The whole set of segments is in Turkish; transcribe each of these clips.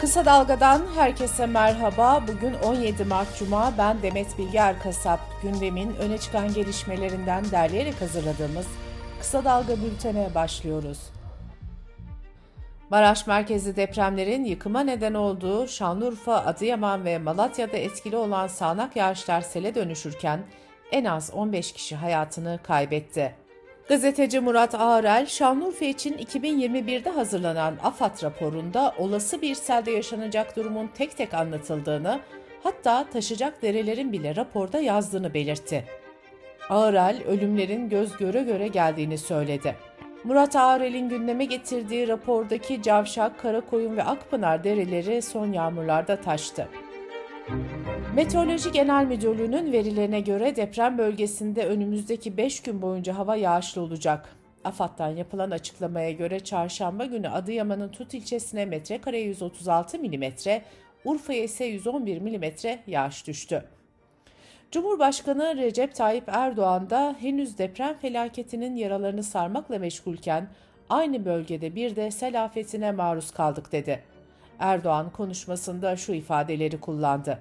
Kısa Dalga'dan herkese merhaba. Bugün 17 Mart Cuma. Ben Demet Bilge Erkasap. Gündemin öne çıkan gelişmelerinden derleyerek hazırladığımız Kısa Dalga bültene başlıyoruz. Maraş merkezli depremlerin yıkıma neden olduğu Şanlıurfa, Adıyaman ve Malatya'da etkili olan sağanak yağışlar sele dönüşürken en az 15 kişi hayatını kaybetti. Gazeteci Murat Ağrel, Şanlıurfa için 2021'de hazırlanan AFAD raporunda olası bir selde yaşanacak durumun tek tek anlatıldığını, hatta taşacak derelerin bile raporda yazdığını belirtti. Ağrel, ölümlerin göz göre göre geldiğini söyledi. Murat Ağrel'in gündeme getirdiği rapordaki Cavşak, Karakoyun ve Akpınar dereleri son yağmurlarda taştı. Meteoroloji Genel Müdürlüğü'nün verilerine göre deprem bölgesinde önümüzdeki 5 gün boyunca hava yağışlı olacak. AFAD'dan yapılan açıklamaya göre çarşamba günü Adıyaman'ın Tut ilçesine metrekareye 136 mm, Urfa'ya ise 111 mm yağış düştü. Cumhurbaşkanı Recep Tayyip Erdoğan da henüz deprem felaketinin yaralarını sarmakla meşgulken aynı bölgede bir de sel afetine maruz kaldık dedi. Erdoğan konuşmasında şu ifadeleri kullandı.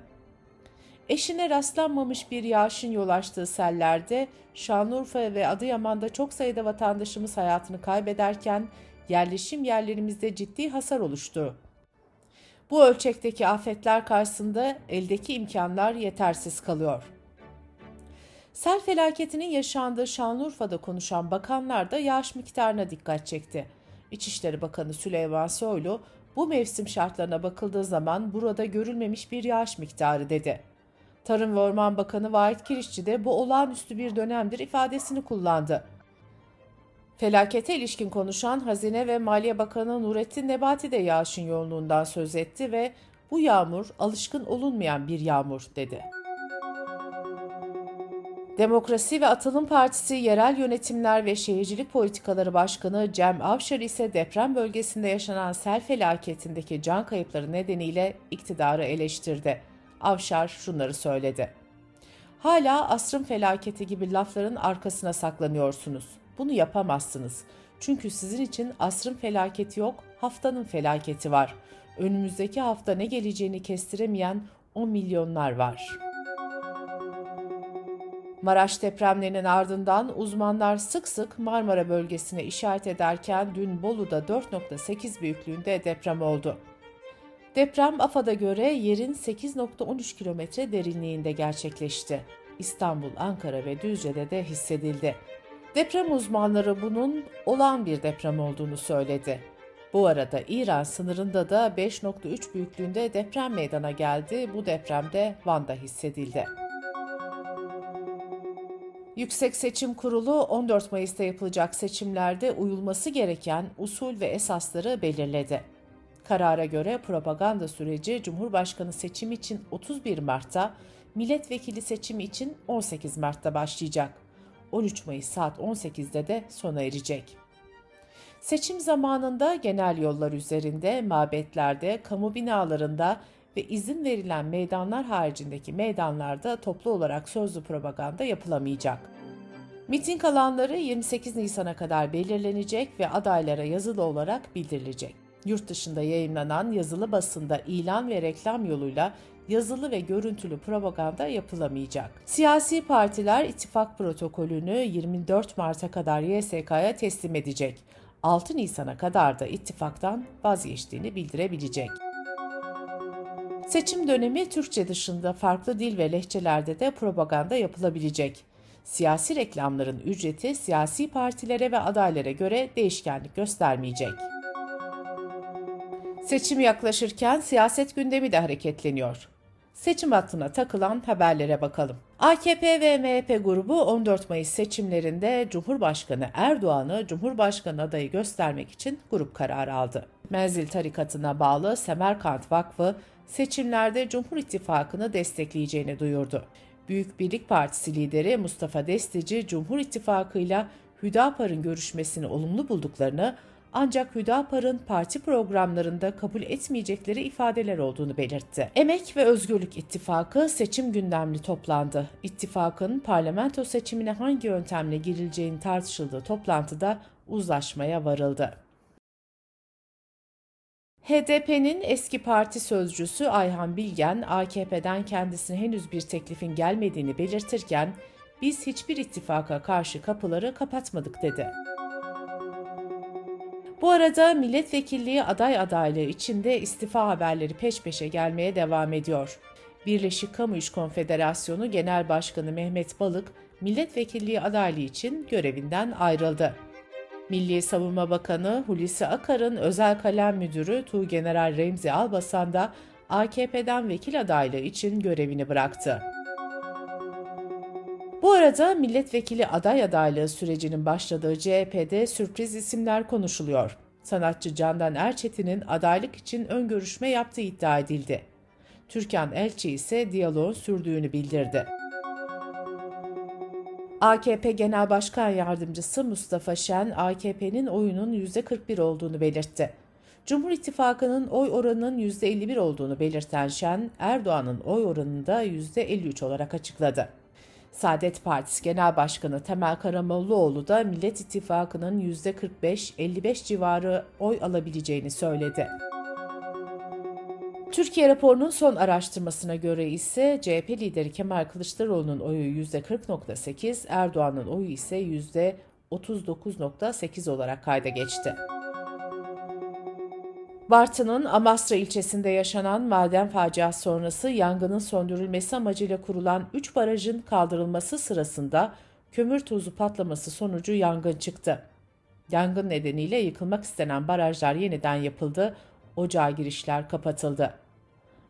Eşine rastlanmamış bir yağışın yol açtığı sellerde Şanlıurfa ve Adıyaman'da çok sayıda vatandaşımız hayatını kaybederken yerleşim yerlerimizde ciddi hasar oluştu. Bu ölçekteki afetler karşısında eldeki imkanlar yetersiz kalıyor. Sel felaketinin yaşandığı Şanlıurfa'da konuşan bakanlar da yağış miktarına dikkat çekti. İçişleri Bakanı Süleyman Soylu, bu mevsim şartlarına bakıldığı zaman burada görülmemiş bir yağış miktarı dedi. Tarım ve Orman Bakanı Vahit Kirişçi de bu olağanüstü bir dönemdir ifadesini kullandı. Felakete ilişkin konuşan Hazine ve Maliye Bakanı Nurettin Nebati de yağışın yoğunluğundan söz etti ve bu yağmur alışkın olunmayan bir yağmur dedi. Demokrasi ve Atılım Partisi Yerel Yönetimler ve Şehircilik Politikaları Başkanı Cem Avşar ise deprem bölgesinde yaşanan sel felaketindeki can kayıpları nedeniyle iktidarı eleştirdi. Avşar şunları söyledi. Hala asrın felaketi gibi lafların arkasına saklanıyorsunuz. Bunu yapamazsınız. Çünkü sizin için asrın felaketi yok, haftanın felaketi var. Önümüzdeki hafta ne geleceğini kestiremeyen 10 milyonlar var.'' Maraş depremlerinin ardından uzmanlar sık sık Marmara bölgesine işaret ederken dün Bolu'da 4.8 büyüklüğünde deprem oldu. Deprem AFAD'a göre yerin 8.13 kilometre derinliğinde gerçekleşti. İstanbul, Ankara ve Düzce'de de hissedildi. Deprem uzmanları bunun olan bir deprem olduğunu söyledi. Bu arada İran sınırında da 5.3 büyüklüğünde deprem meydana geldi. Bu depremde Van'da hissedildi. Yüksek Seçim Kurulu 14 Mayıs'ta yapılacak seçimlerde uyulması gereken usul ve esasları belirledi. Karara göre propaganda süreci Cumhurbaşkanı seçimi için 31 Mart'ta, milletvekili seçimi için 18 Mart'ta başlayacak. 13 Mayıs saat 18'de de sona erecek. Seçim zamanında genel yollar üzerinde, mabetlerde, kamu binalarında ve izin verilen meydanlar haricindeki meydanlarda toplu olarak sözlü propaganda yapılamayacak. Miting alanları 28 Nisan'a kadar belirlenecek ve adaylara yazılı olarak bildirilecek. Yurt dışında yayınlanan yazılı basında ilan ve reklam yoluyla yazılı ve görüntülü propaganda yapılamayacak. Siyasi partiler ittifak protokolünü 24 Mart'a kadar YSK'ya teslim edecek. 6 Nisan'a kadar da ittifaktan vazgeçtiğini bildirebilecek. Seçim dönemi Türkçe dışında farklı dil ve lehçelerde de propaganda yapılabilecek. Siyasi reklamların ücreti siyasi partilere ve adaylara göre değişkenlik göstermeyecek. Seçim yaklaşırken siyaset gündemi de hareketleniyor. Seçim hattına takılan haberlere bakalım. AKP ve MHP grubu 14 Mayıs seçimlerinde Cumhurbaşkanı Erdoğan'ı Cumhurbaşkanı adayı göstermek için grup kararı aldı. Menzil tarikatına bağlı Semerkant Vakfı seçimlerde Cumhur İttifakı'nı destekleyeceğini duyurdu. Büyük Birlik Partisi lideri Mustafa Destici, Cumhur İttifakı'yla Hüdapar'ın görüşmesini olumlu bulduklarını ancak Hüdapar'ın parti programlarında kabul etmeyecekleri ifadeler olduğunu belirtti. Emek ve Özgürlük İttifakı seçim gündemli toplandı. İttifakın parlamento seçimine hangi yöntemle girileceğini tartışıldığı toplantıda uzlaşmaya varıldı. HDP'nin eski parti sözcüsü Ayhan Bilgen, AKP'den kendisine henüz bir teklifin gelmediğini belirtirken, biz hiçbir ittifaka karşı kapıları kapatmadık dedi. Bu arada milletvekilliği aday adaylığı içinde istifa haberleri peş peşe gelmeye devam ediyor. Birleşik Kamu İş Konfederasyonu Genel Başkanı Mehmet Balık, milletvekilliği adaylığı için görevinden ayrıldı. Milli Savunma Bakanı Hulusi Akar'ın özel kalem müdürü Tuğgeneral Remzi Albasan da AKP'den vekil adaylığı için görevini bıraktı. Bu arada milletvekili aday adaylığı sürecinin başladığı CHP'de sürpriz isimler konuşuluyor. Sanatçı Candan Erçetin'in adaylık için ön görüşme yaptığı iddia edildi. Türkan Elçi ise diyaloğun sürdüğünü bildirdi. AKP Genel Başkan Yardımcısı Mustafa Şen, AKP'nin oyunun %41 olduğunu belirtti. Cumhur İttifakı'nın oy oranının %51 olduğunu belirten Şen, Erdoğan'ın oy oranını da %53 olarak açıkladı. Saadet Partisi Genel Başkanı Temel Karamollaoğlu da Millet İttifakı'nın %45-55 civarı oy alabileceğini söyledi. Türkiye raporunun son araştırmasına göre ise CHP lideri Kemal Kılıçdaroğlu'nun oyu %40.8, Erdoğan'ın oyu ise %39.8 olarak kayda geçti. Bartın'ın Amasra ilçesinde yaşanan maden faciası sonrası yangının söndürülmesi amacıyla kurulan 3 barajın kaldırılması sırasında kömür tozu patlaması sonucu yangın çıktı. Yangın nedeniyle yıkılmak istenen barajlar yeniden yapıldı, ocağa girişler kapatıldı.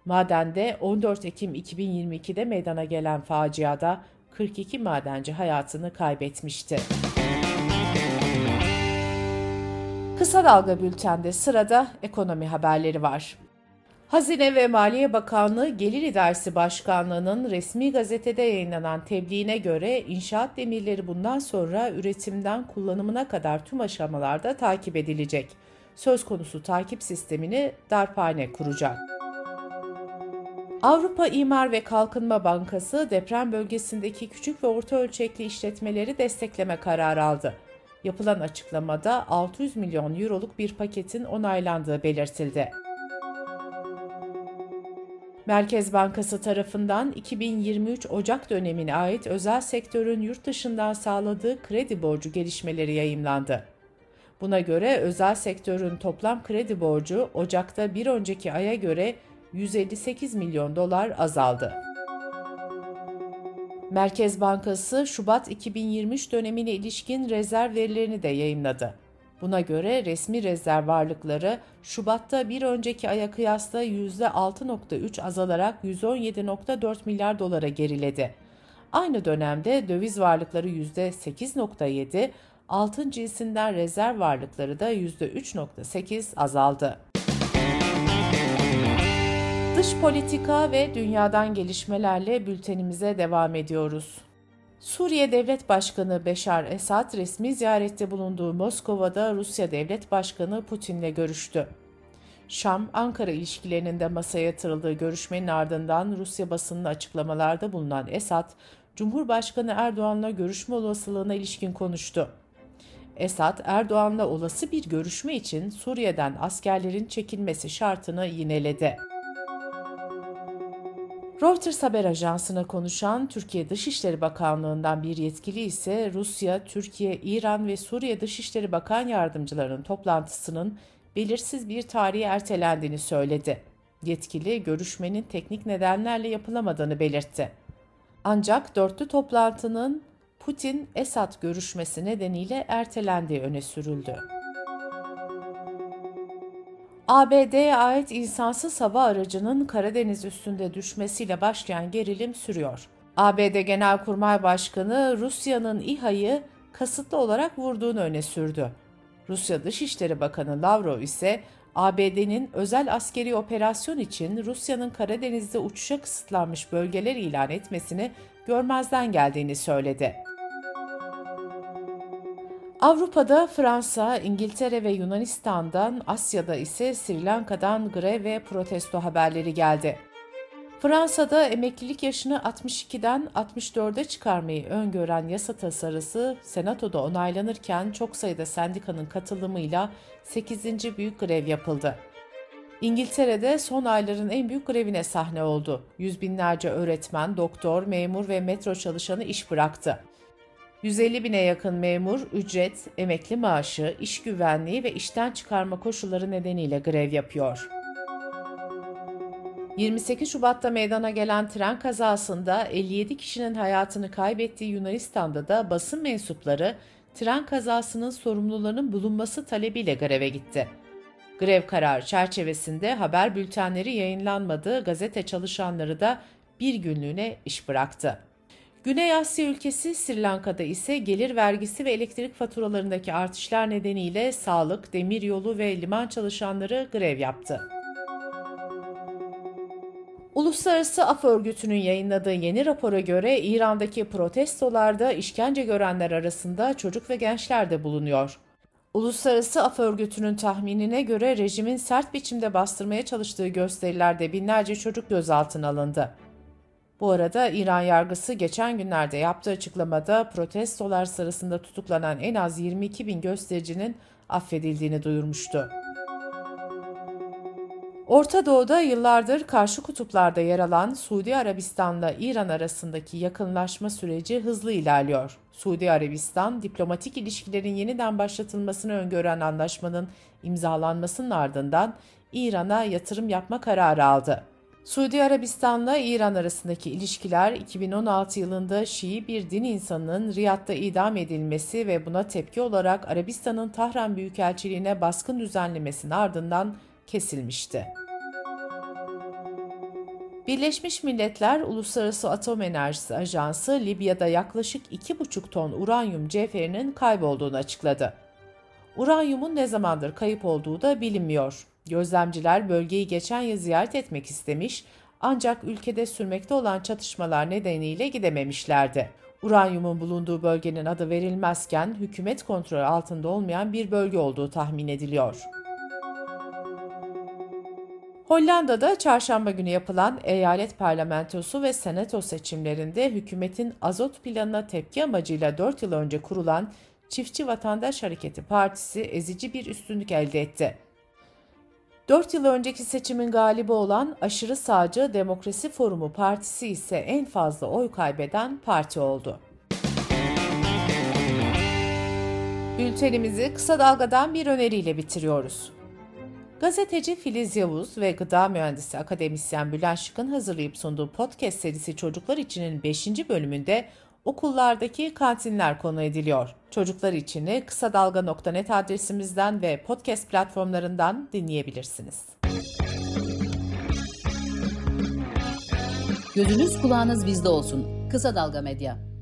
Madende 14 Ekim 2022'de meydana gelen faciada 42 madenci hayatını kaybetmişti. Kısa Dalga Bülten'de sırada ekonomi haberleri var. Hazine ve Maliye Bakanlığı Gelir İdaresi Başkanlığı'nın resmi gazetede yayınlanan tebliğine göre inşaat demirleri bundan sonra üretimden kullanımına kadar tüm aşamalarda takip edilecek. Söz konusu takip sistemini darphane kuracak. Avrupa İmar ve Kalkınma Bankası deprem bölgesindeki küçük ve orta ölçekli işletmeleri destekleme kararı aldı. Yapılan açıklamada 600 milyon euroluk bir paketin onaylandığı belirtildi. Merkez Bankası tarafından 2023 Ocak dönemine ait özel sektörün yurt dışından sağladığı kredi borcu gelişmeleri yayımlandı. Buna göre özel sektörün toplam kredi borcu Ocak'ta bir önceki aya göre 158 milyon dolar azaldı. Merkez Bankası Şubat 2023 dönemine ilişkin rezerv verilerini de yayımladı. Buna göre resmi rezerv varlıkları Şubat'ta bir önceki aya kıyasla %6.3 azalarak 117.4 milyar dolara geriledi. Aynı dönemde döviz varlıkları %8.7, altın cinsinden rezerv varlıkları da %3.8 azaldı. Dış politika ve dünyadan gelişmelerle bültenimize devam ediyoruz. Suriye Devlet Başkanı Beşar Esad resmi ziyarette bulunduğu Moskova'da Rusya Devlet Başkanı Putin'le görüştü. Şam-Ankara ilişkilerinin de masaya yatırıldığı görüşmenin ardından Rusya basınına açıklamalarda bulunan Esad, Cumhurbaşkanı Erdoğan'la görüşme olasılığına ilişkin konuştu. Esad, Erdoğan'la olası bir görüşme için Suriye'den askerlerin çekilmesi şartını yineledi. Reuters haber ajansına konuşan Türkiye Dışişleri Bakanlığı'ndan bir yetkili ise Rusya, Türkiye, İran ve Suriye Dışişleri Bakan Yardımcılarının toplantısının belirsiz bir tarihe ertelendiğini söyledi. Yetkili görüşmenin teknik nedenlerle yapılamadığını belirtti. Ancak dörtlü toplantının Putin-Esad görüşmesi nedeniyle ertelendiği öne sürüldü. ABD'ye ait insansız hava aracının Karadeniz üstünde düşmesiyle başlayan gerilim sürüyor. ABD Genelkurmay Başkanı Rusya'nın İHA'yı kasıtlı olarak vurduğunu öne sürdü. Rusya Dışişleri Bakanı Lavrov ise ABD'nin özel askeri operasyon için Rusya'nın Karadeniz'de uçuşa kısıtlanmış bölgeler ilan etmesini görmezden geldiğini söyledi. Avrupa'da Fransa, İngiltere ve Yunanistan'dan, Asya'da ise Sri Lanka'dan grev ve protesto haberleri geldi. Fransa'da emeklilik yaşını 62'den 64'e çıkarmayı öngören yasa tasarısı Senato'da onaylanırken çok sayıda sendikanın katılımıyla 8. büyük grev yapıldı. İngiltere'de son ayların en büyük grevine sahne oldu. Yüz binlerce öğretmen, doktor, memur ve metro çalışanı iş bıraktı. 150 bine yakın memur, ücret, emekli maaşı, iş güvenliği ve işten çıkarma koşulları nedeniyle grev yapıyor. 28 Şubat'ta meydana gelen tren kazasında 57 kişinin hayatını kaybettiği Yunanistan'da da basın mensupları tren kazasının sorumlularının bulunması talebiyle greve gitti. Grev kararı çerçevesinde haber bültenleri yayınlanmadığı gazete çalışanları da bir günlüğüne iş bıraktı. Güney Asya ülkesi Sri Lanka'da ise gelir vergisi ve elektrik faturalarındaki artışlar nedeniyle sağlık, demiryolu ve liman çalışanları grev yaptı. Uluslararası Af Örgütü'nün yayınladığı yeni rapora göre İran'daki protestolarda işkence görenler arasında çocuk ve gençler de bulunuyor. Uluslararası Af Örgütü'nün tahminine göre rejimin sert biçimde bastırmaya çalıştığı gösterilerde binlerce çocuk gözaltına alındı. Bu arada İran yargısı geçen günlerde yaptığı açıklamada protestolar sırasında tutuklanan en az 22 bin göstericinin affedildiğini duyurmuştu. Orta Doğu'da yıllardır karşı kutuplarda yer alan Suudi Arabistan'la İran arasındaki yakınlaşma süreci hızlı ilerliyor. Suudi Arabistan, diplomatik ilişkilerin yeniden başlatılmasını öngören anlaşmanın imzalanmasının ardından İran'a yatırım yapma kararı aldı. Suudi Arabistan'la İran arasındaki ilişkiler 2016 yılında Şii bir din insanının Riyad'da idam edilmesi ve buna tepki olarak Arabistan'ın Tahran Büyükelçiliğine baskın düzenlemesinin ardından kesilmişti. Birleşmiş Milletler Uluslararası Atom Enerjisi Ajansı Libya'da yaklaşık 2,5 ton uranyum cevherinin kaybolduğunu açıkladı. Uranyumun ne zamandır kayıp olduğu da bilinmiyor. Gözlemciler bölgeyi geçen yıl ziyaret etmek istemiş ancak ülkede sürmekte olan çatışmalar nedeniyle gidememişlerdi. Uranyumun bulunduğu bölgenin adı verilmezken hükümet kontrolü altında olmayan bir bölge olduğu tahmin ediliyor. Hollanda'da çarşamba günü yapılan eyalet parlamentosu ve senato seçimlerinde hükümetin azot planına tepki amacıyla 4 yıl önce kurulan Çiftçi Vatandaş Hareketi Partisi ezici bir üstünlük elde etti. 4 yıl önceki seçimin galibi olan aşırı sağcı Demokrasi Forumu Partisi ise en fazla oy kaybeden parti oldu. Bültenimizi kısa dalgadan bir öneriyle bitiriyoruz. Gazeteci Filiz Yavuz ve gıda mühendisi akademisyen Bülent Şık'ın hazırlayıp sunduğu podcast serisi Çocuklar İçin'in 5. bölümünde okullardaki kantinler konu ediliyor. Çocuklar içini kısa dalga.net adresimizden ve podcast platformlarından dinleyebilirsiniz. Gözünüz kulağınız bizde olsun. Kısa Dalga Medya.